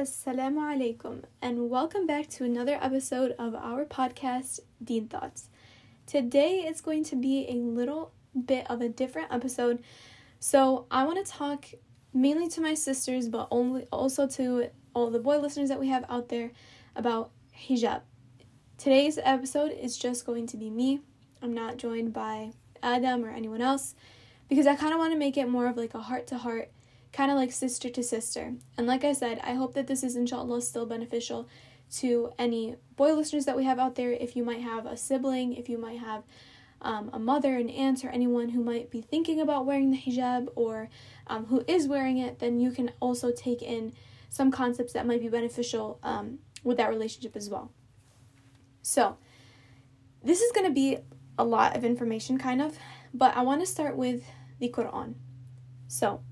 Assalamu alaikum, and welcome back to another episode of our podcast, Deen Thoughts. Today is going to be a little bit of a different episode. So, I want to talk mainly to my sisters, but only also to all the boy listeners that we have out there about hijab. Today's episode is just going to be me. I'm not joined by Adam or anyone else because I kind of want to make it more of like a heart to heart kind of like sister to sister. And like I said, I hope that this is inshallah still beneficial to any boy listeners that we have out there. If you might have a sibling, if you might have um, a mother, an aunt, or anyone who might be thinking about wearing the hijab or um, who is wearing it, then you can also take in some concepts that might be beneficial um, with that relationship as well. So, this is going to be a lot of information, kind of, but I want to start with the Quran. So,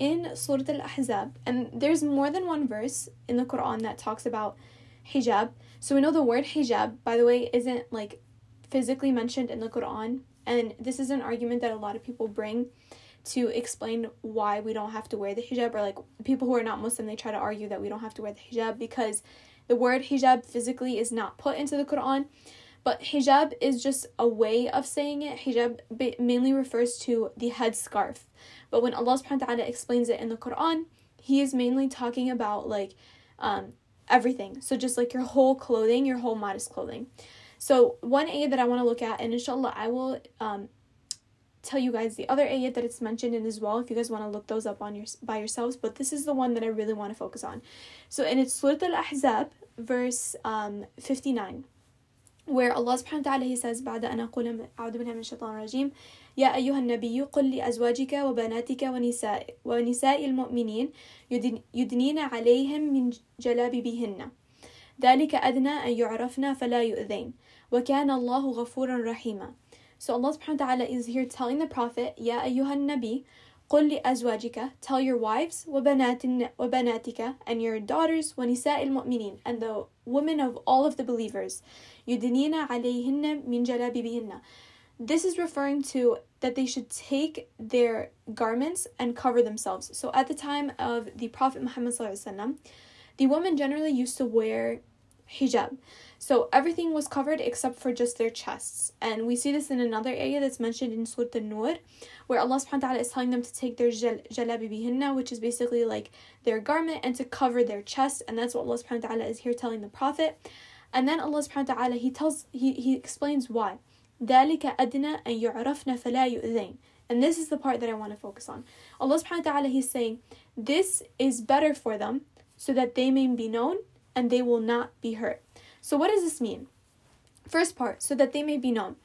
in Surah Al Ahzab, and there's more than one verse in the Quran that talks about hijab. So we know the word hijab, by the way, isn't like physically mentioned in the Quran, and this is an argument that a lot of people bring to explain why we don't have to wear the hijab, or like people who are not Muslim, they try to argue that we don't have to wear the hijab because the word hijab physically is not put into the Quran. But hijab is just a way of saying it. Hijab mainly refers to the headscarf. But when Allah subhanahu wa ta'ala explains it in the Quran, He is mainly talking about like um, everything. So just like your whole clothing, your whole modest clothing. So one ayat that I want to look at, and inshallah I will um, tell you guys the other ayat that it's mentioned in as well if you guys want to look those up on your by yourselves but this is the one that I really want to focus on so in it's Surah Al-Ahzab verse um, 59 where Allah subhanahu wa ta'ala he says بعد أن أقول أعوذ بالله من الشيطان الرجيم يا أيها النبي قل لأزواجك وبناتك ونساء ونساء المؤمنين يدنين عليهم من جلابيبهن. ذلك أدنى أن يعرفن فلا يؤذين. وكان الله غفورا رحيما. So Allah subhanahu wa ta'ala is here telling the Prophet يا أيها النبي قل لأزواجك tell your wives وبنات وبناتك and your daughters ونساء المؤمنين and the women of all of the believers يدنين عليهن من جلابيبهن this is referring to that they should take their garments and cover themselves. So at the time of the Prophet Muhammad the women generally used to wear hijab. So everything was covered except for just their chests. And we see this in another area that's mentioned in Surah An-Nur, where Allah subhanahu wa ta'ala is telling them to take their jalabi bihinna, which is basically like their garment, and to cover their chest. And that's what Allah subhanahu wa ta'ala is here telling the Prophet. And then Allah subhanahu wa ta'ala he tells he, he explains why. ذلك أدنى أن يعرفن فلا يؤذين and this is the part that I want to focus on. Allah subhanahu wa ta'ala He's saying, This is better for them so that they may be known and they will not be hurt. So what does this mean? First part, so that they may be known.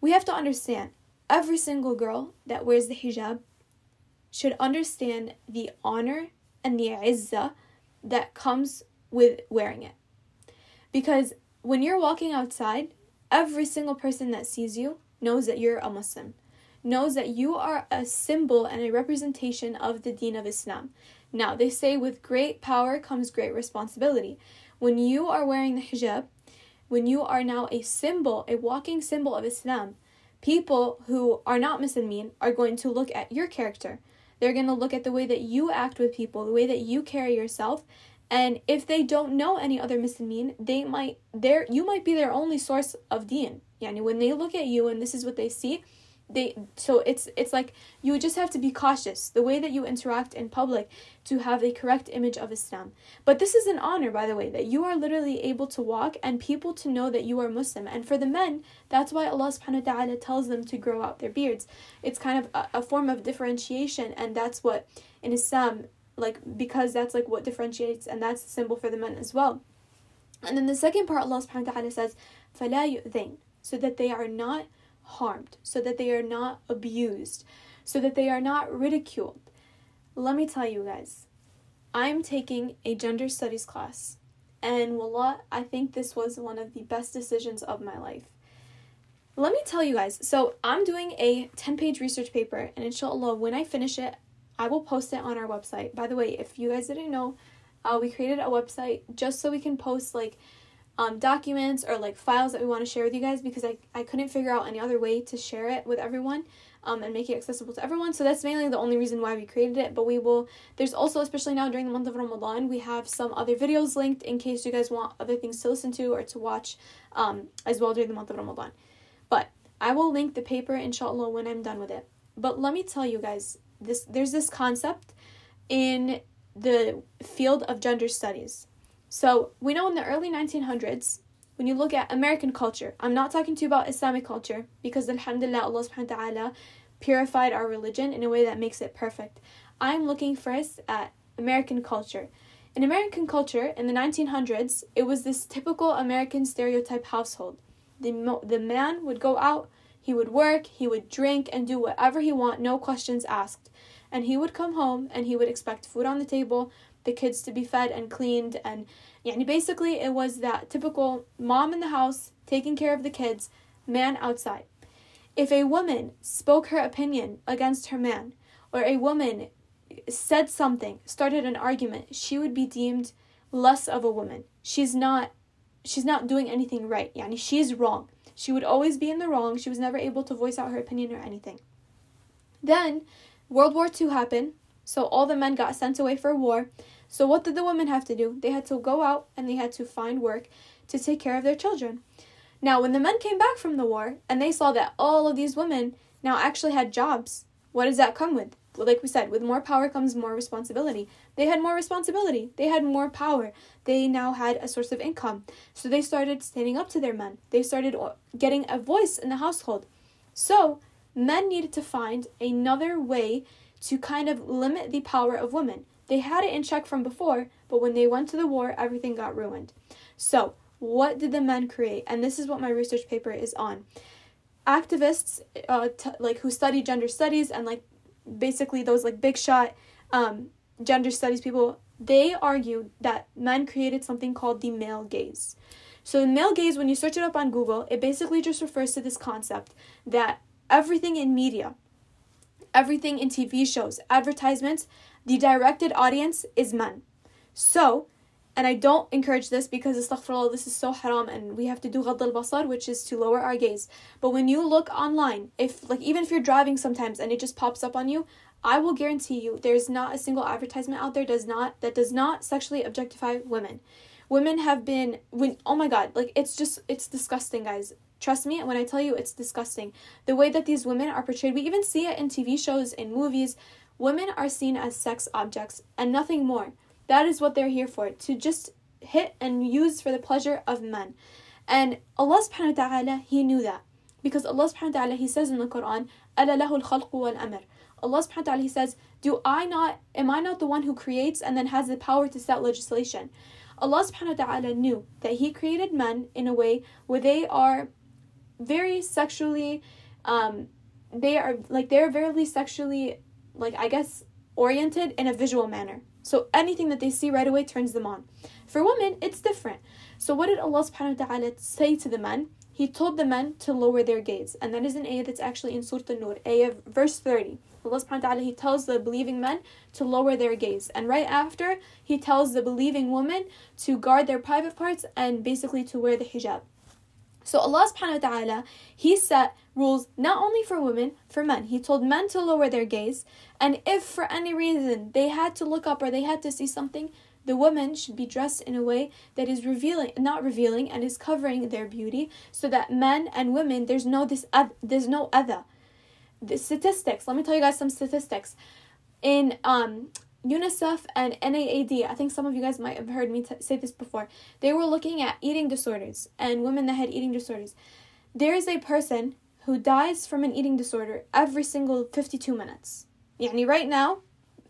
We have to understand every single girl that wears the hijab should understand the honor and the izzah that comes with wearing it. Because when you're walking outside, Every single person that sees you knows that you're a Muslim, knows that you are a symbol and a representation of the deen of Islam. Now, they say with great power comes great responsibility. When you are wearing the hijab, when you are now a symbol, a walking symbol of Islam, people who are not Muslimin are going to look at your character. They're going to look at the way that you act with people, the way that you carry yourself, and if they don't know any other Muslimin, they might there you might be their only source of deen. Yani when they look at you and this is what they see, they so it's it's like you just have to be cautious the way that you interact in public to have a correct image of Islam. But this is an honor by the way that you are literally able to walk and people to know that you are Muslim. And for the men, that's why Allah subhanahu wa ta'ala tells them to grow out their beards. It's kind of a, a form of differentiation and that's what in Islam like because that's like what differentiates and that's the symbol for the men as well. And then the second part Allah subhanahu wa ta'ala says, فَلَا يُؤْذَيْنَ so that they are not harmed, so that they are not abused, so that they are not ridiculed. Let me tell you guys, I'm taking a gender studies class, and wallah, I think this was one of the best decisions of my life. Let me tell you guys, so I'm doing a 10 page research paper, and inshallah, when I finish it, I will post it on our website. By the way, if you guys didn't know, uh, we created a website just so we can post like um, documents or like files that we want to share with you guys because I, I couldn't figure out any other way to share it with everyone. um, and make it accessible to everyone. So that's mainly the only reason why we created it. But we will, there's also, especially now during the month of Ramadan, we have some other videos linked in case you guys want other things to listen to or to watch um, as well during the month of Ramadan. But I will link the paper, inshallah, when I'm done with it. But let me tell you guys, this there's this concept in the field of gender studies. So we know in the early 1900s, when you look at American culture, I'm not talking to you about Islamic culture because Alhamdulillah, Allah subhanahu wa ta'ala purified our religion in a way that makes it perfect. I'm looking first at American culture. In American culture, in the 1900s, it was this typical American stereotype household. The, the man would go out, he would work, he would drink, and do whatever he want, no questions asked. And he would come home and he would expect food on the table, the kids to be fed and cleaned, and yeah, basically it was that typical mom in the house taking care of the kids, man outside. If a woman spoke her opinion against her man, or a woman said something, started an argument, she would be deemed less of a woman. She's not she's not doing anything right. Yani she's wrong. She would always be in the wrong. She was never able to voice out her opinion or anything. Then World War II happened, so all the men got sent away for war. So what did the women have to do? They had to go out and they had to find work to take care of their children. Now, when the men came back from the war and they saw that all of these women now actually had jobs, what does that come with? like we said, with more power comes more responsibility. They had more responsibility. They had more power. They now had a source of income. So they started standing up to their men. They started getting a voice in the household. So men needed to find another way to kind of limit the power of women. They had it in check from before, but when they went to the war, everything got ruined. So, what did the men create? And this is what my research paper is on. Activists, uh, t- like who study gender studies and like basically those like big shot um, gender studies people, they argued that men created something called the male gaze. So, the male gaze, when you search it up on Google, it basically just refers to this concept that everything in media, everything in TV shows, advertisements, the directed audience is men. So, and I don't encourage this because astaghfirullah, this is so haram and we have to do ghad basar, which is to lower our gaze. But when you look online, if like even if you're driving sometimes and it just pops up on you, I will guarantee you there's not a single advertisement out there does not that does not sexually objectify women. Women have been when oh my god, like it's just it's disgusting, guys. Trust me when I tell you it's disgusting. The way that these women are portrayed, we even see it in TV shows, in movies. Women are seen as sex objects and nothing more. That is what they're here for, to just hit and use for the pleasure of men. And Allah subhanahu wa ta'ala, He knew that. Because Allah subhanahu wa ta'ala, He says in the Quran, أَلَا لَهُ الْخَلْقُ وَالْأَمْرُ Allah subhanahu wa ta'ala, He says, Do I not, am I not the one who creates and then has the power to set legislation? Allah subhanahu wa ta'ala knew that He created men in a way where they are very sexually, um, they are, like, they're very sexually, like, I guess, oriented in a visual manner. So anything that they see right away turns them on. For women, it's different. So what did Allah subhanahu wa ta'ala say to the men? He told the men to lower their gaze. And that is an ayah that's actually in Surah An-Nur, ayah verse 30. Allah subhanahu wa ta'ala, He tells the believing men to lower their gaze. And right after, He tells the believing women to guard their private parts and basically to wear the hijab. So Allah subhanahu wa ta'ala, He set rules not only for women, for men. He told men to lower their gaze, and if for any reason they had to look up or they had to see something, the woman should be dressed in a way that is revealing not revealing and is covering their beauty so that men and women there's no this there's no other the statistics let me tell you guys some statistics in um UNICEF and NAAD, I think some of you guys might have heard me t- say this before. They were looking at eating disorders and women that had eating disorders. There is a person who dies from an eating disorder every single 52 minutes. Yani right now,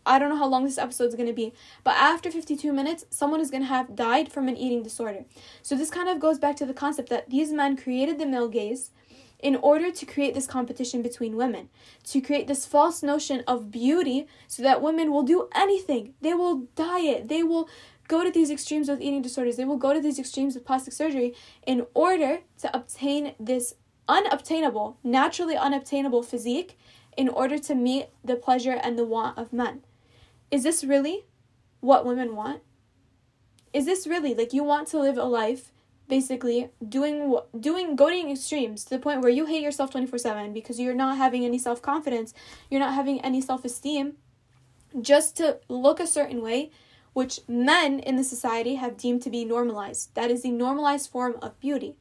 I don't know how long this episode is going to be, but after 52 minutes, someone is going to have died from an eating disorder. So this kind of goes back to the concept that these men created the male gaze in order to create this competition between women, to create this false notion of beauty so that women will do anything. They will diet, they will go to these extremes with eating disorders, they will go to these extremes with plastic surgery in order to obtain this unobtainable, naturally unobtainable physique in order to meet the pleasure and the want of men. Is this really what women want? Is this really like you want to live a life basically doing doing going extremes to the point where you hate yourself 24/7 because you're not having any self-confidence, you're not having any self-esteem just to look a certain way which men in the society have deemed to be normalized. That is the normalized form of beauty.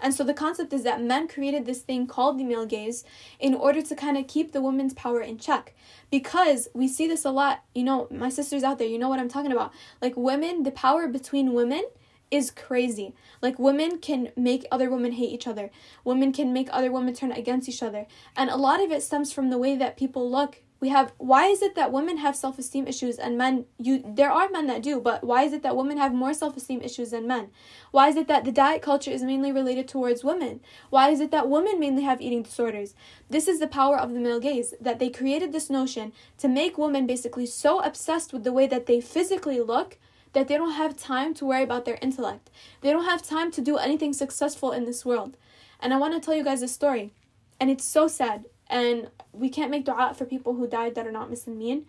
And so the concept is that men created this thing called the male gaze in order to kind of keep the woman's power in check. Because we see this a lot, you know, my sisters out there, you know what I'm talking about. Like women, the power between women is crazy. Like women can make other women hate each other. Women can make other women turn against each other. And a lot of it stems from the way that people look we have why is it that women have self-esteem issues and men you there are men that do but why is it that women have more self-esteem issues than men? Why is it that the diet culture is mainly related towards women? Why is it that women mainly have eating disorders? This is the power of the male gaze that they created this notion to make women basically so obsessed with the way that they physically look that they don't have time to worry about their intellect. They don't have time to do anything successful in this world. And i want to tell you guys a story and it's so sad and we can't make dua for people who died that are not Muslimin.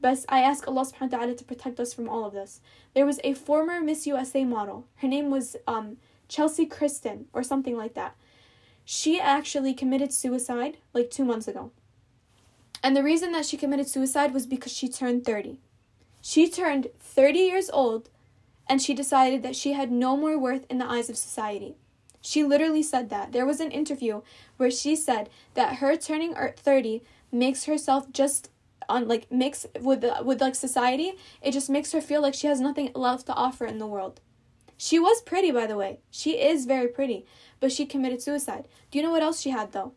But I ask Allah subhanahu wa ta'ala to protect us from all of this. There was a former Miss USA model. Her name was um, Chelsea Kristen or something like that. She actually committed suicide like two months ago. And the reason that she committed suicide was because she turned 30. She turned 30 years old and she decided that she had no more worth in the eyes of society. She literally said that. There was an interview where she said that her turning er, 30 makes herself just on like makes with with like society, it just makes her feel like she has nothing left to offer in the world. She was pretty by the way. She is very pretty, but she committed suicide. Do you know what else she had though?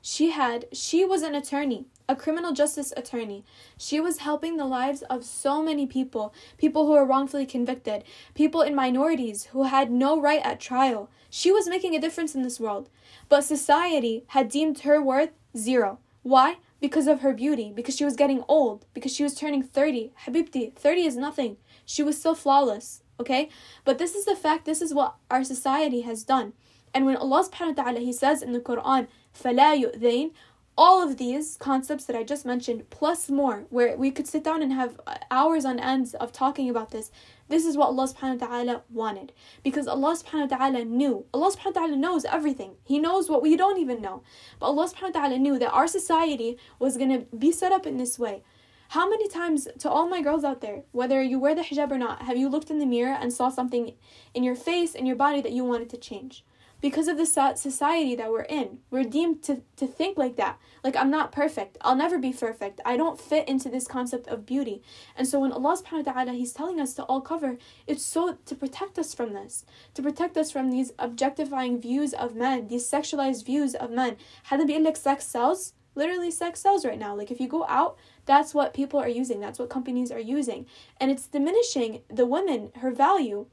She had she was an attorney a criminal justice attorney. She was helping the lives of so many people people who were wrongfully convicted, people in minorities who had no right at trial. She was making a difference in this world. But society had deemed her worth zero. Why? Because of her beauty, because she was getting old, because she was turning 30. Habibti, 30 is nothing. She was still flawless, okay? But this is the fact, this is what our society has done. And when Allah subhanahu wa ta'ala, He says in the Quran, فَلَا يُؤْذَيْنَ all of these concepts that I just mentioned, plus more, where we could sit down and have uh, hours on ends of talking about this. This is what Allah subhanahu wa ta'ala wanted. Because Allah subhanahu wa ta'ala knew. Allah subhanahu wa ta'ala knows everything. He knows what we don't even know. But Allah subhanahu wa ta'ala knew that our society was to be set up in this way. How many times, to all my girls out there, whether you wear the hijab or not, have you looked in the mirror and saw something in your face and your body that you wanted to change? Because of the society that we're in. We're deemed to, to think like that. Like, I'm not perfect. I'll never be perfect. I don't fit into this concept of beauty. And so, when Allah subhanahu wa ta'ala, He's telling us to all cover, it's so to protect us from this, to protect us from these objectifying views of men, these sexualized views of men. Hadn't like sex sells. Literally, sex sells right now. Like, if you go out, that's what people are using, that's what companies are using. And it's diminishing the woman, her value,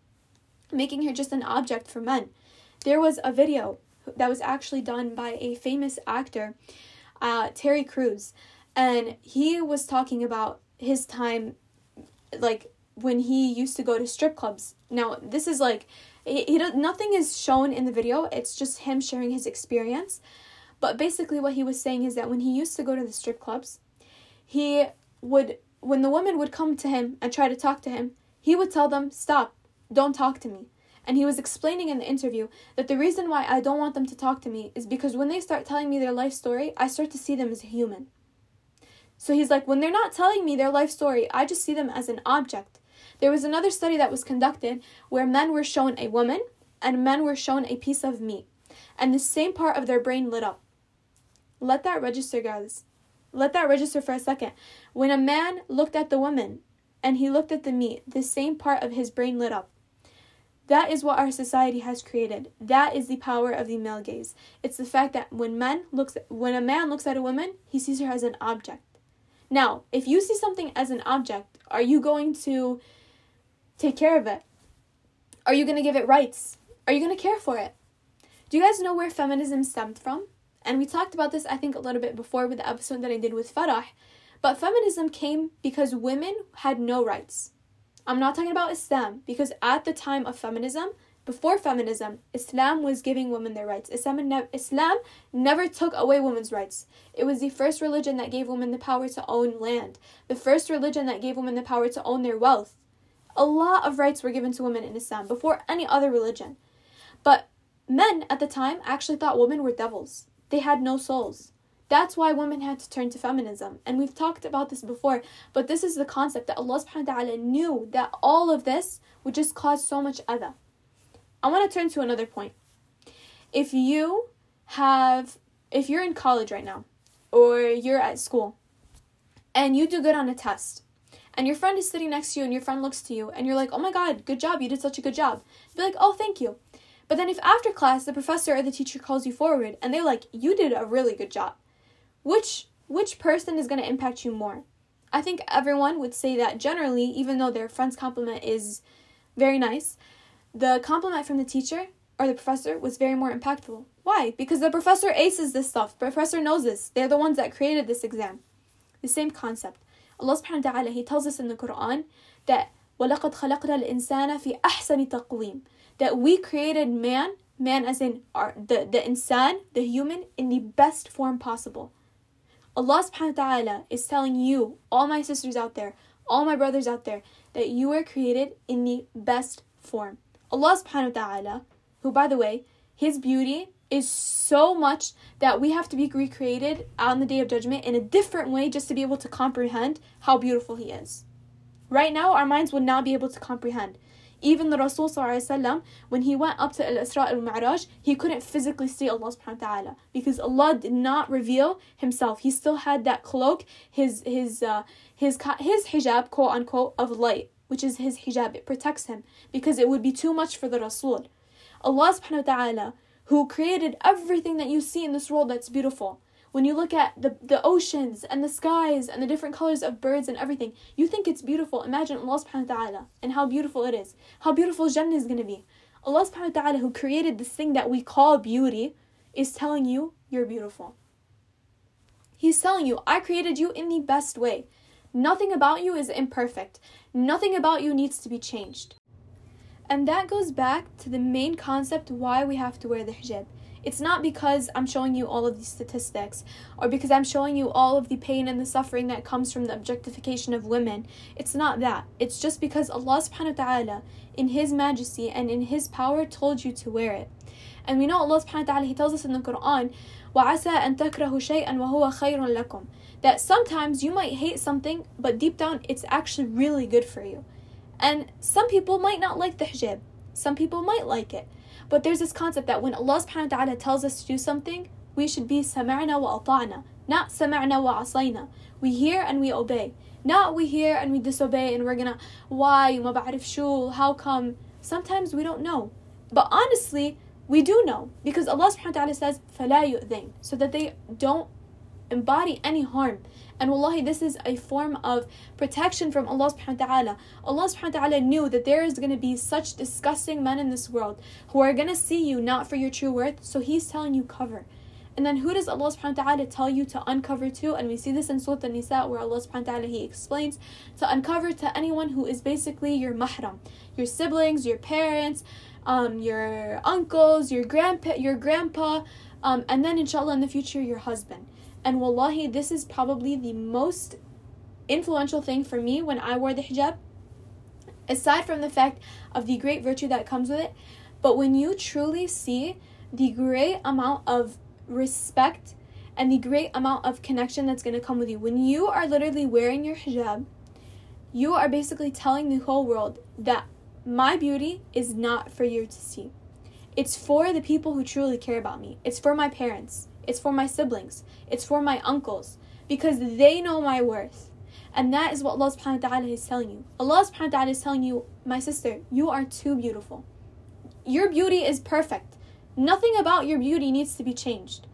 making her just an object for men. There was a video that was actually done by a famous actor, uh, Terry Crews, and he was talking about his time, like when he used to go to strip clubs. Now, this is like, he, he nothing is shown in the video. It's just him sharing his experience. But basically, what he was saying is that when he used to go to the strip clubs, he would, when the woman would come to him and try to talk to him, he would tell them, "Stop, don't talk to me." And he was explaining in the interview that the reason why I don't want them to talk to me is because when they start telling me their life story, I start to see them as a human. So he's like, when they're not telling me their life story, I just see them as an object. There was another study that was conducted where men were shown a woman and men were shown a piece of meat, and the same part of their brain lit up. Let that register, guys. Let that register for a second. When a man looked at the woman and he looked at the meat, the same part of his brain lit up. That is what our society has created. That is the power of the male gaze. It's the fact that when men looks when a man looks at a woman, he sees her as an object. Now, if you see something as an object, are you going to take care of it? Are you going to give it rights? Are you going to care for it? Do you guys know where feminism stemmed from? And we talked about this I think a little bit before with the episode that I did with Farah. But feminism came because women had no rights. I'm not talking about Islam because at the time of feminism, before feminism, Islam was giving women their rights. Islam, ne- Islam never took away women's rights. It was the first religion that gave women the power to own land, the first religion that gave women the power to own their wealth. A lot of rights were given to women in Islam before any other religion. But men at the time actually thought women were devils. They had no souls. That's why women had to turn to feminism. And we've talked about this before, but this is the concept that Allah subhanahu wa ta'ala knew that all of this would just cause so much other. I want to turn to another point. If you have if you're in college right now or you're at school and you do good on a test and your friend is sitting next to you and your friend looks to you and you're like, "Oh my god, good job. You did such a good job." Be like, "Oh, thank you." But then if after class the professor or the teacher calls you forward and they're like, "You did a really good job." Which which person is going to impact you more? I think everyone would say that generally, even though their friend's compliment is very nice, the compliment from the teacher or the professor was very more impactful. Why? Because the professor aces this stuff. The professor knows this. They're the ones that created this exam. The same concept. Allah subhanahu wa ta'ala, He tells us in the Quran that وَلَقَدْ خَلَقْنَا الْإِنسَانَ فِي أَحْسَنِ تَقْوِيمٍ That we created man, man as in our, the, the insan, the human, in the best form possible. Allah subhanahu wa ta'ala is telling you, all my sisters out there, all my brothers out there, that you are created in the best form. Allah subhanahu wa ta'ala, who by the way, his beauty is so much that we have to be recreated on the day of judgment in a different way just to be able to comprehend how beautiful he is. Right now, our minds would not be able to comprehend. Even the Rasul وسلم, when he went up to Al Isra al Mi'raj, he couldn't physically see Allah subhanahu wa ta'ala because Allah did not reveal himself. He still had that cloak, his his uh, his his hijab, quote unquote, of light, which is his hijab. It protects him because it would be too much for the Rasul. Allah subhanahu wa ta'ala, who created everything that you see in this world that's beautiful, when you look at the, the oceans and the skies and the different colors of birds and everything, you think it's beautiful. Imagine Allah subhanahu wa ta'ala and how beautiful it is. How beautiful Jannah is going to be. Allah subhanahu wa ta'ala, who created this thing that we call beauty, is telling you you're beautiful. He's telling you, I created you in the best way. Nothing about you is imperfect. Nothing about you needs to be changed. And that goes back to the main concept why we have to wear the hijab. It's not because I'm showing you all of these statistics or because I'm showing you all of the pain and the suffering that comes from the objectification of women. It's not that. It's just because Allah subhanahu wa ta'ala, in His majesty and in His power, told you to wear it. And we know Allah subhanahu wa ta'ala, He tells us in the Quran, وَعَسَىٰ أَن تَكْرَهُ شَيْئًا وَهُوَ خَيْرٌ لَكُمْ That sometimes you might hate something, but deep down it's actually really good for you. And some people might not like the hijab. Some people might like it. But there's this concept that when Allah subhanahu wa ta'ala tells us to do something, we should be sama'na wa ata'na, not sama'na wa asayna. We hear and we obey. Not we hear and we disobey and we're gonna, why, ma ba'rif shu, how come? Sometimes we don't know. But honestly, we do know because Allah subhanahu wa ta'ala says, فَلَا يُؤْذِينَ so that they don't embody any harm. And wallahi, this is a form of protection from Allah subhanahu wa ta'ala. Allah subhanahu wa ta'ala knew that there is going to be such disgusting men in this world who are going to see you not for your true worth, so He's telling you cover. And then who does Allah subhanahu wa ta'ala tell you to uncover to? And we see this in Surah An-Nisa where Allah subhanahu wa ta'ala He explains to uncover to anyone who is basically your mahram, your siblings, your parents, um, your uncles, your grandpa, your grandpa, um, and then inshallah in the future your husband. And wallahi, this is probably the most influential thing for me when I wore the hijab, aside from the fact of the great virtue that comes with it. But when you truly see the great amount of respect and the great amount of connection that's going to come with you, when you are literally wearing your hijab, you are basically telling the whole world that my beauty is not for you to see. It's for the people who truly care about me. It's for my parents. It's for my siblings. It's for my uncles. Because they know my worth. And that is what Allah subhanahu wa ta'ala is telling you. Allah subhanahu wa ta'ala is telling you, my sister, you are too beautiful. Your beauty is perfect. Nothing about your beauty needs to be changed.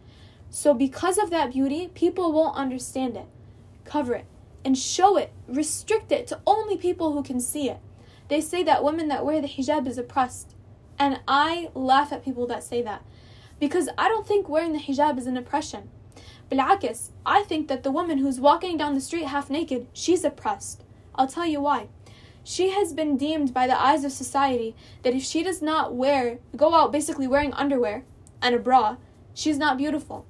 So, because of that beauty, people won't understand it. Cover it and show it. Restrict it to only people who can see it. They say that women that wear the hijab is oppressed. And I laugh at people that say that because I don't think wearing the hijab is an oppression. Bilakis, I think that the woman who's walking down the street half naked, she's oppressed. I'll tell you why. She has been deemed by the eyes of society that if she does not wear, go out basically wearing underwear and a bra, she's not beautiful.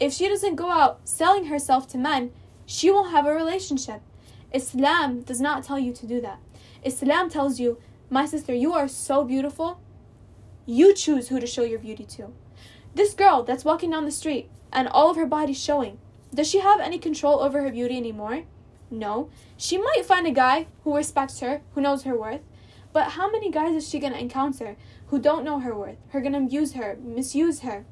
If she doesn't go out selling herself to men, she won't have a relationship. Islam does not tell you to do that. Islam tells you, my sister, you are so beautiful You choose who to show your beauty to. This girl that's walking down the street and all of her body's showing, does she have any control over her beauty anymore? No. She might find a guy who respects her, who knows her worth, but how many guys is she going to encounter who don't know her worth, who are going to abuse her, misuse her?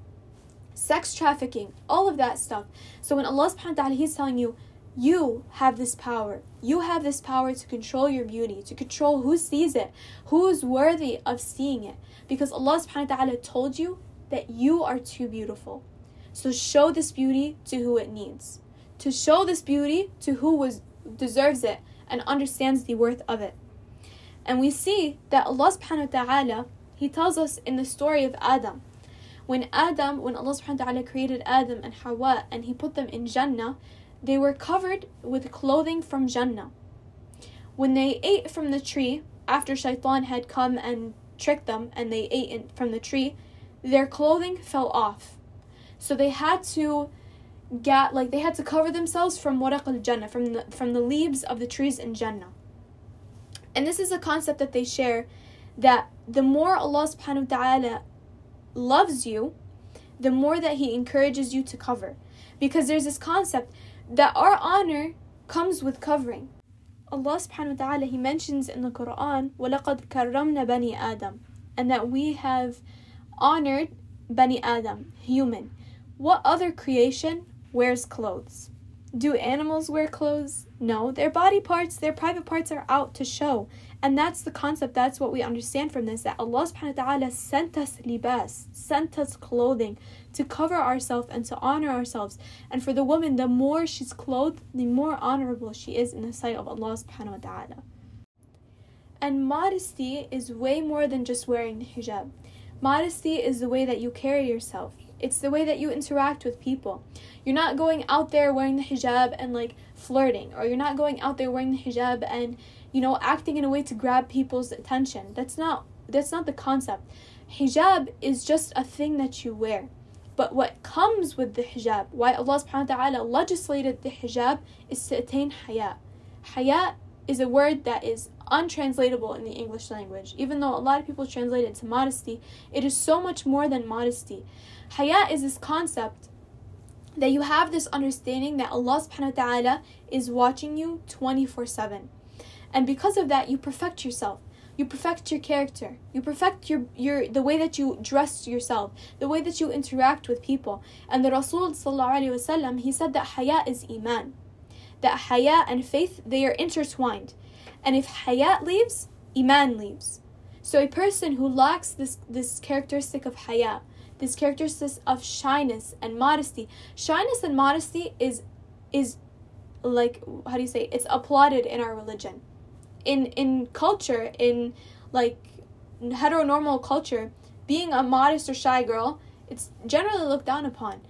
Sex trafficking, all of that stuff. So when Allah subhanahu wa ta'ala He's telling you, you have this power. You have this power to control your beauty, to control who sees it, who is worthy of seeing it. Because Allah subhanahu wa ta'ala told you that you are too beautiful. So show this beauty to who it needs. To show this beauty to who was deserves it and understands the worth of it. And we see that Allah subhanahu wa ta'ala, He tells us in the story of Adam. When Adam, when Allah subhanahu wa ta'ala created Adam and Hawa and He put them in Jannah, they were covered with clothing from Jannah. When they ate from the tree, after Shaitan had come and tricked them and they ate from the tree, their clothing fell off. So they had to get like they had to cover themselves from waraq al jannah from the from the leaves of the trees in Jannah. And this is a concept that they share that the more Allah subhanahu wa ta'ala loves you, the more that He encourages you to cover. Because there's this concept that our honor comes with covering. Allah subhanahu wa ta'ala He mentions in the Quran وَلَقَدْ كَرَّمْنَا بَنِي Adam and that we have honored Bani Adam, human. What other creation wears clothes? Do animals wear clothes? No, their body parts, their private parts are out to show. And that's the concept, that's what we understand from this that Allah subhanahu wa ta'ala sent us libas, sent us clothing to cover ourselves and to honor ourselves. And for the woman, the more she's clothed, the more honorable she is in the sight of Allah subhanahu wa ta'ala. And modesty is way more than just wearing the hijab. Modesty is the way that you carry yourself. It's the way that you interact with people. You're not going out there wearing the hijab and like flirting, or you're not going out there wearing the hijab and you know acting in a way to grab people's attention. That's not that's not the concept. Hijab is just a thing that you wear. But what comes with the hijab, why Allah subhanahu wa ta'ala legislated the hijab, is to attain haya. Haya is a word that is untranslatable in the English language. Even though a lot of people translate it to modesty, it is so much more than modesty. Haya is this concept that you have this understanding that Allah subhanahu wa ta'ala is watching you 24 7. And because of that, you perfect yourself. You perfect your character. You perfect your, your the way that you dress yourself, the way that you interact with people. And the Rasul he said that haya is iman. That haya and faith they are intertwined. And if hayat leaves, iman leaves. So a person who lacks this this characteristic of hayat, this characteristic of shyness and modesty. Shyness and modesty is is like how do you say it's applauded in our religion. In in culture, in like heteronormal culture, being a modest or shy girl, it's generally looked down upon.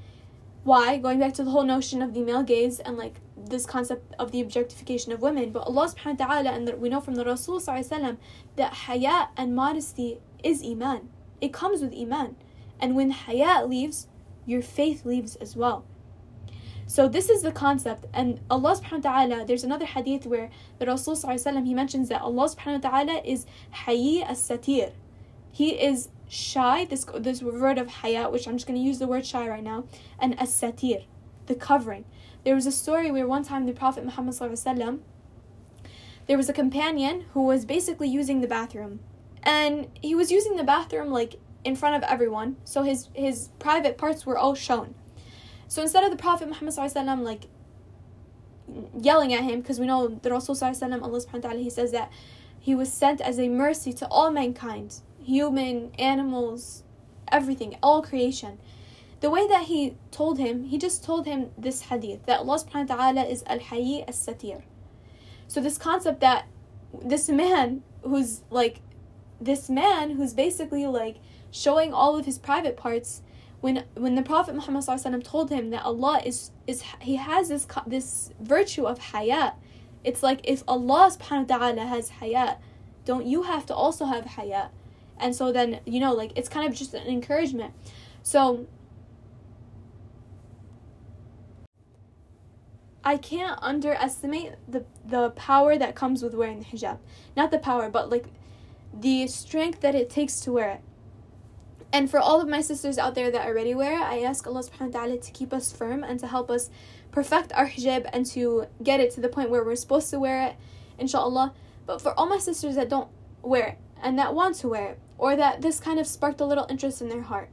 Why? Going back to the whole notion of the male gaze and like this concept of the objectification of women. But Allah subhanahu wa ta'ala, and we know from the Rasul that haya and modesty is iman. It comes with iman. And when haya leaves, your faith leaves as well. So this is the concept, and Allah subhanahu wa ta'ala, there's another hadith where the Rasul he mentions that Allah subhanahu wa ta'ala is hayi as-satir. He is shy, this this word of haya, which I'm just gonna use the word shy right now, and as-satir, the covering. There was a story where one time the Prophet Muhammad there was a companion who was basically using the bathroom. And he was using the bathroom like in front of everyone, so his his private parts were all shown. So instead of the Prophet Muhammad like yelling at him, because we know the Rasul Allah subhanahu wa ta'ala, he says that he was sent as a mercy to all mankind, human, animals, everything, all creation. The way that he told him, he just told him this hadith that Allah subhanahu wa ta'ala is al hayy as satir. So this concept that this man who's like this man who's basically like showing all of his private parts when when the prophet Muhammad told him that Allah is is he has this this virtue of hayat it's like if Allah subhanahu wa ta'ala has hayat don't you have to also have hayat and so then you know like it's kind of just an encouragement so I can't underestimate the the power that comes with wearing the hijab. Not the power, but like the strength that it takes to wear it. And for all of my sisters out there that already wear it, I ask Allah subhanahu wa ta'ala to keep us firm and to help us perfect our hijab and to get it to the point where we're supposed to wear it, inshallah. But for all my sisters that don't wear it and that want to wear it, or that this kind of sparked a little interest in their heart,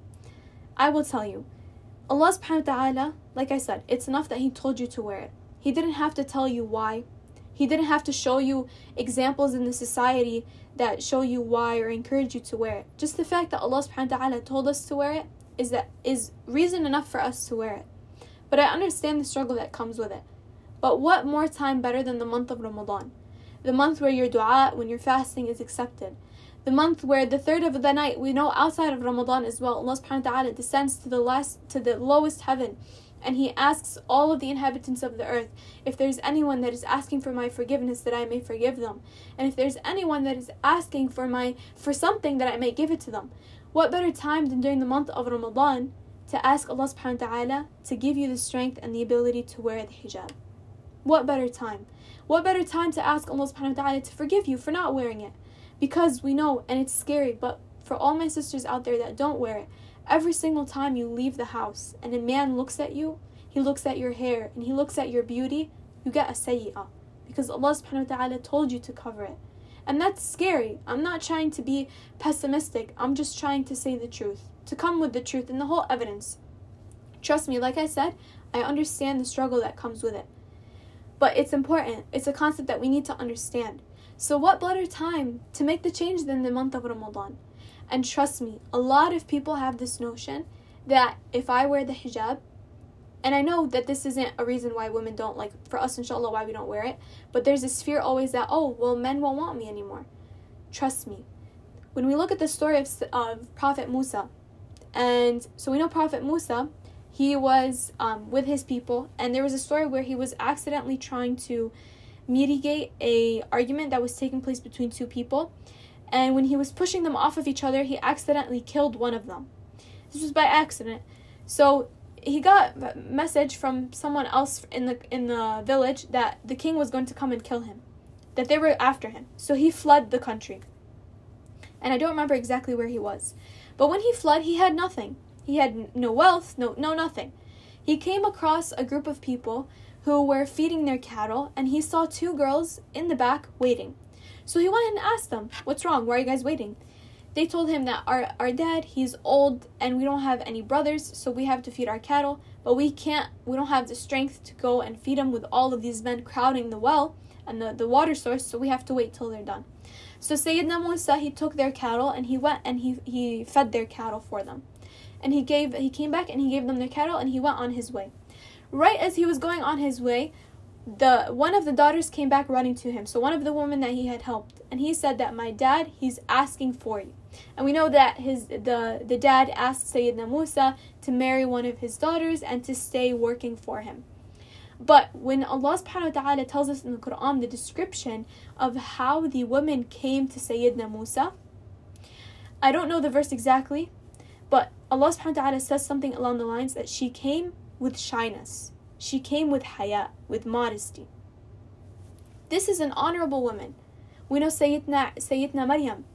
I will tell you, Allah subhanahu wa ta'ala, like I said, it's enough that He told you to wear it. He didn't have to tell you why. He didn't have to show you examples in the society that show you why or encourage you to wear it. Just the fact that Allah subhanahu wa ta'ala told us to wear it is that is reason enough for us to wear it. But I understand the struggle that comes with it. But what more time better than the month of Ramadan? The month where your dua, when you're fasting, is accepted. The month where the third of the night, we know outside of Ramadan as well, Allah subhanahu wa ta'ala descends to the last to the lowest heaven and he asks all of the inhabitants of the earth if there's anyone that is asking for my forgiveness that I may forgive them and if there's anyone that is asking for my for something that I may give it to them. What better time than during the month of Ramadan to ask Allah subhanahu wa ta'ala to give you the strength and the ability to wear the hijab? What better time? What better time to ask Allah subhanahu wa ta'ala to forgive you for not wearing it? Because we know and it's scary but for all my sisters out there that don't wear it Every single time you leave the house and a man looks at you, he looks at your hair and he looks at your beauty, you get a sayyah. Because Allah subhanahu wa ta'ala told you to cover it. And that's scary. I'm not trying to be pessimistic. I'm just trying to say the truth. To come with the truth and the whole evidence. Trust me, like I said, I understand the struggle that comes with it. But it's important. It's a concept that we need to understand. So, what better time to make the change than the month of Ramadan? And trust me, a lot of people have this notion that if I wear the hijab, and I know that this isn't a reason why women don't like for us inshallah why we don't wear it, but there's this fear always that oh, well men won't want me anymore. Trust me. When we look at the story of, of Prophet Musa, and so we know Prophet Musa, he was um, with his people, and there was a story where he was accidentally trying to mitigate a argument that was taking place between two people and when he was pushing them off of each other, he accidentally killed one of them. This was by accident. So he got a message from someone else in the in the village that the king was going to come and kill him, that they were after him. So he fled the country. And I don't remember exactly where he was. But when he fled, he had nothing. He had no wealth, no no nothing. He came across a group of people who were feeding their cattle and he saw two girls in the back waiting. So he went and asked them, What's wrong? Why are you guys waiting? They told him that our, our dad, he's old and we don't have any brothers, so we have to feed our cattle, but we can't, we don't have the strength to go and feed them with all of these men crowding the well and the, the water source, so we have to wait till they're done. So Sayyidina Musa, he took their cattle and he went and he, he fed their cattle for them. And he gave, he came back and he gave them their cattle and he went on his way. Right as he was going on his way, the one of the daughters came back running to him. So one of the women that he had helped and he said that my dad he's asking for you. And we know that his the the dad asked sayyidina musa to marry one of his daughters and to stay working for him. But when allah subhanahu wa ta'ala tells us in the quran the description of how the woman came to sayyidina musa i don't know the verse exactly but allah subhanahu wa ta'ala says something along the lines that she came with shyness she came with haya, with modesty. This is an honorable woman. We know Sayyidina, Sayyidina Maryam.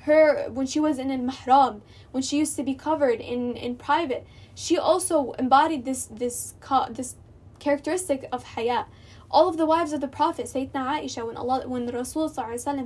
Her, when she was in al mihrab, when she used to be covered in, in private, she also embodied this, this, this characteristic of haya. All of the wives of the Prophet, Sayyidina Aisha, when Allah, when the Rasul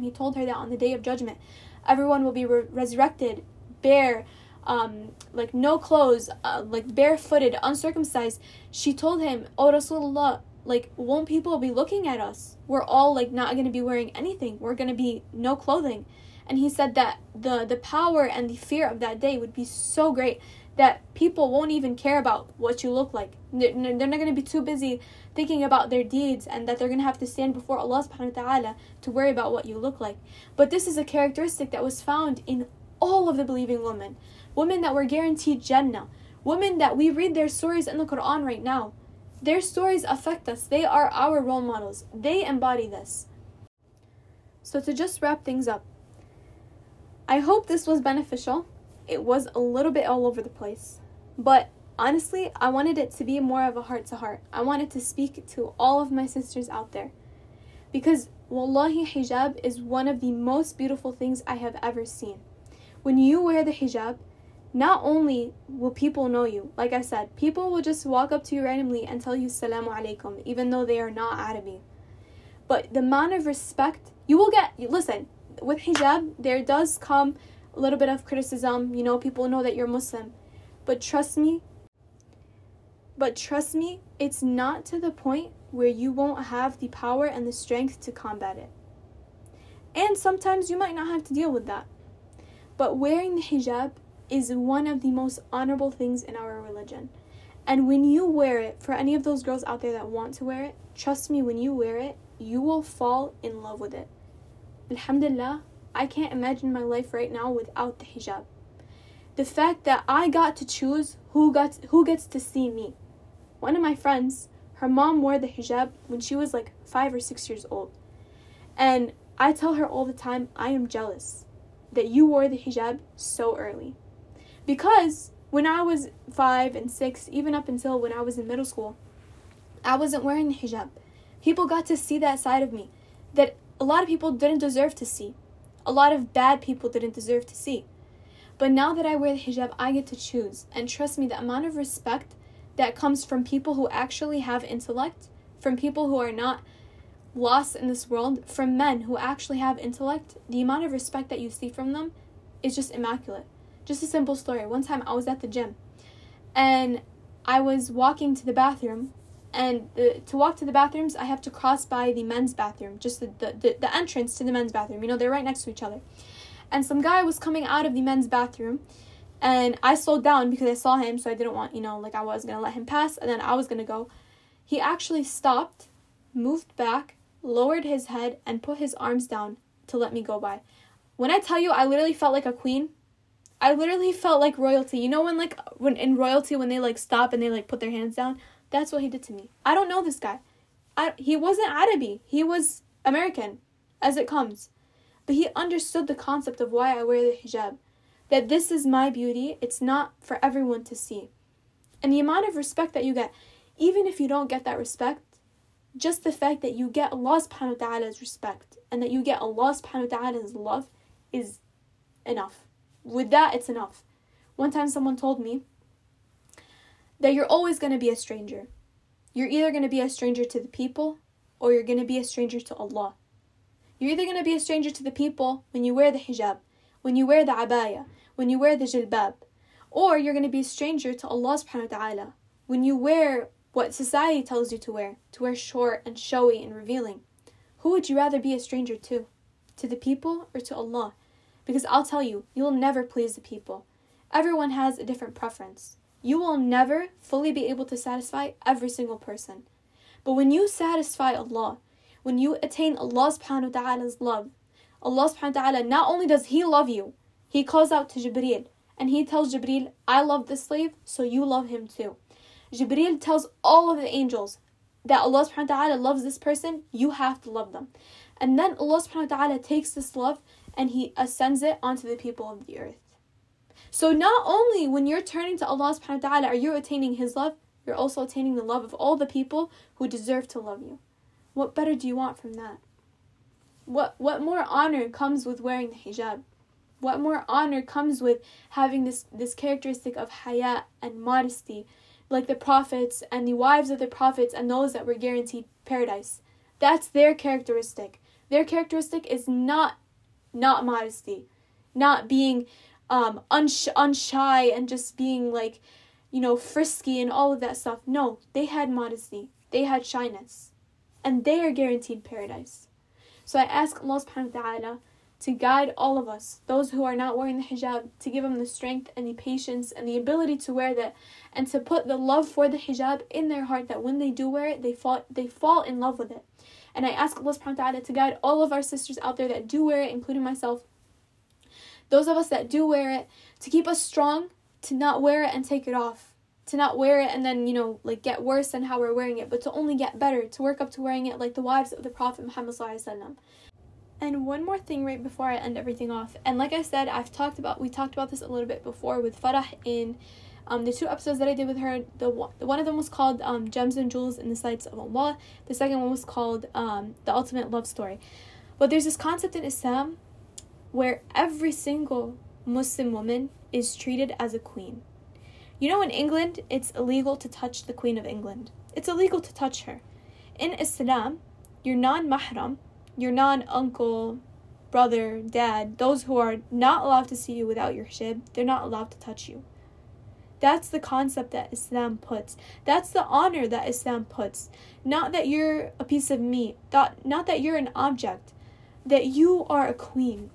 he told her that on the day of judgment, everyone will be re- resurrected bare, um, like no clothes, uh, like barefooted, uncircumcised, she told him, Oh Rasulullah, like won't people be looking at us? We're all like not gonna be wearing anything. We're gonna be no clothing. And he said that the the power and the fear of that day would be so great that people won't even care about what you look like. They're, they're not going to be too busy thinking about their deeds and that they're going to have to stand before Allah subhanahu wa ta'ala to worry about what you look like. But this is a characteristic that was found in all of the believing women women that were guaranteed Jannah, women that we read their stories in the Quran right now. Their stories affect us, they are our role models, they embody this. So, to just wrap things up, I hope this was beneficial. It was a little bit all over the place, but honestly, I wanted it to be more of a heart to heart. I wanted to speak to all of my sisters out there because wallahi hijab is one of the most beautiful things I have ever seen. When you wear the hijab, not only will people know you, like I said, people will just walk up to you randomly and tell you Salamu Alaikum, even though they are not Arabi. But the amount of respect you will get, listen, with hijab, there does come a little bit of criticism. You know, people know that you're Muslim. But trust me, but trust me, it's not to the point where you won't have the power and the strength to combat it. And sometimes you might not have to deal with that. But wearing the hijab is one of the most honorable things in our religion. And when you wear it, for any of those girls out there that want to wear it, trust me, when you wear it, you will fall in love with it. Alhamdulillah, I can't imagine my life right now without the hijab. The fact that I got to choose who got who gets to see me. One of my friends, her mom wore the hijab when she was like 5 or 6 years old. And I tell her all the time, I am jealous that you wore the hijab so early. Because when I was five and six, even up until when I was in middle school, I wasn't wearing the hijab. People got to see that side of me that a lot of people didn't deserve to see. A lot of bad people didn't deserve to see. But now that I wear the hijab, I get to choose. And trust me, the amount of respect that comes from people who actually have intellect, from people who are not lost in this world, from men who actually have intellect, the amount of respect that you see from them is just immaculate. Just a simple story. One time I was at the gym and I was walking to the bathroom and the, to walk to the bathrooms I have to cross by the men's bathroom, just the, the, the, the entrance to the men's bathroom. You know, they're right next to each other. And some guy was coming out of the men's bathroom and I slowed down because I saw him, so I didn't want, you know, like I was gonna let him pass, and then I was gonna go. He actually stopped, moved back, lowered his head, and put his arms down to let me go by. When I tell you, I literally felt like a queen. I literally felt like royalty. You know when like when in royalty when they like stop and they like put their hands down? That's what he did to me. I don't know this guy. I he wasn't Arabi. He was American as it comes. But he understood the concept of why I wear the hijab. That this is my beauty. It's not for everyone to see. And the amount of respect that you get, even if you don't get that respect, just the fact that you get Allah subhanahu wa ta'ala's respect and that you get Allah subhanahu wa ta'ala's love is enough with that, it's enough. One time, someone told me that you're always going to be a stranger. You're either going to be a stranger to the people or you're going to be a stranger to Allah. You're either going to be a stranger to the people when you wear the hijab, when you wear the abaya, when you wear the jilbab, or you're going to be a stranger to Allah subhanahu wa ta'ala when you wear what society tells you to wear, to wear short and showy and revealing. Who would you rather be a stranger to? To the people or to Allah? Because I'll tell you, you will never please the people. Everyone has a different preference. You will never fully be able to satisfy every single person. But when you satisfy Allah, when you attain Allah subhanahu wa ta'ala's love, Allah subhanahu wa ta'ala not only does He love you, He calls out to Jibreel and He tells Jibreel, I love this slave, so you love him too. Jibreel tells all of the angels that Allah subhanahu wa ta'ala loves this person, you have to love them. And then Allah subhanahu wa ta'ala takes this love and He ascends it onto the people of the earth. So not only when you're turning to Allah subhanahu wa ta'ala are you attaining His love, you're also attaining the love of all the people who deserve to love you. What better do you want from that? What what more honor comes with wearing the hijab? What more honor comes with having this, this characteristic of haya and modesty, like the prophets and the wives of the prophets and those that were guaranteed paradise? That's their characteristic. Their characteristic is not not modesty, not being um unsh- unshy and just being like, you know, frisky and all of that stuff. No, they had modesty. They had shyness. And they are guaranteed paradise. So I ask Allah subhanahu wa ta'ala to guide all of us, those who are not wearing the hijab, to give them the strength and the patience and the ability to wear that, and to put the love for the hijab in their heart that when they do wear it, they fall they fall in love with it. And I ask Allah subhanahu wa ta'ala to guide all of our sisters out there that do wear it, including myself. Those of us that do wear it, to keep us strong, to not wear it and take it off. To not wear it and then, you know, like get worse than how we're wearing it, but to only get better, to work up to wearing it like the wives of the Prophet Muhammad. And one more thing right before I end everything off. And like I said, I've talked about we talked about this a little bit before with Farah in um, the two episodes that I did with her, the one of them was called um, "Gems and Jewels in the Sights of Allah." The second one was called um, "The Ultimate Love Story." But there's this concept in Islam where every single Muslim woman is treated as a queen. You know, in England, it's illegal to touch the Queen of England. It's illegal to touch her. In Islam, your non mahram, your non uncle, brother, dad, those who are not allowed to see you without your hijab, they're not allowed to touch you. That's the concept that Islam puts. That's the honor that Islam puts. Not that you're a piece of meat, not, not that you're an object, that you are a queen.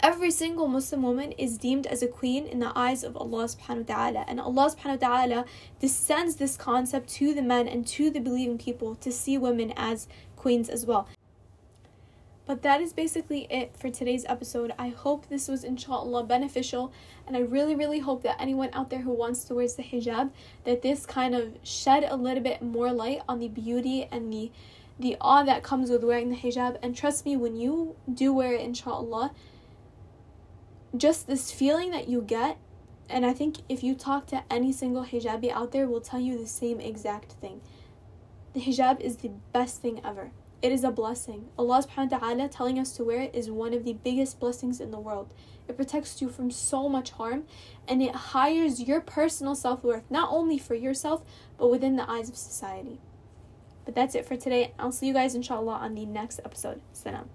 Every single Muslim woman is deemed as a queen in the eyes of Allah subhanahu wa ta'ala. And Allah subhanahu wa ta'ala descends this concept to the men and to the believing people to see women as queens as well. But that is basically it for today's episode. I hope this was inshallah beneficial and I really really hope that anyone out there who wants to wear the hijab that this kind of shed a little bit more light on the beauty and the the awe that comes with wearing the hijab and trust me when you do wear it inshallah just this feeling that you get and I think if you talk to any single hijabi out there will tell you the same exact thing. The hijab is the best thing ever. It is a blessing. Allah subhanahu wa ta'ala telling us to wear it is one of the biggest blessings in the world. It protects you from so much harm and it hires your personal self worth, not only for yourself, but within the eyes of society. But that's it for today. I'll see you guys inshallah on the next episode. Salam.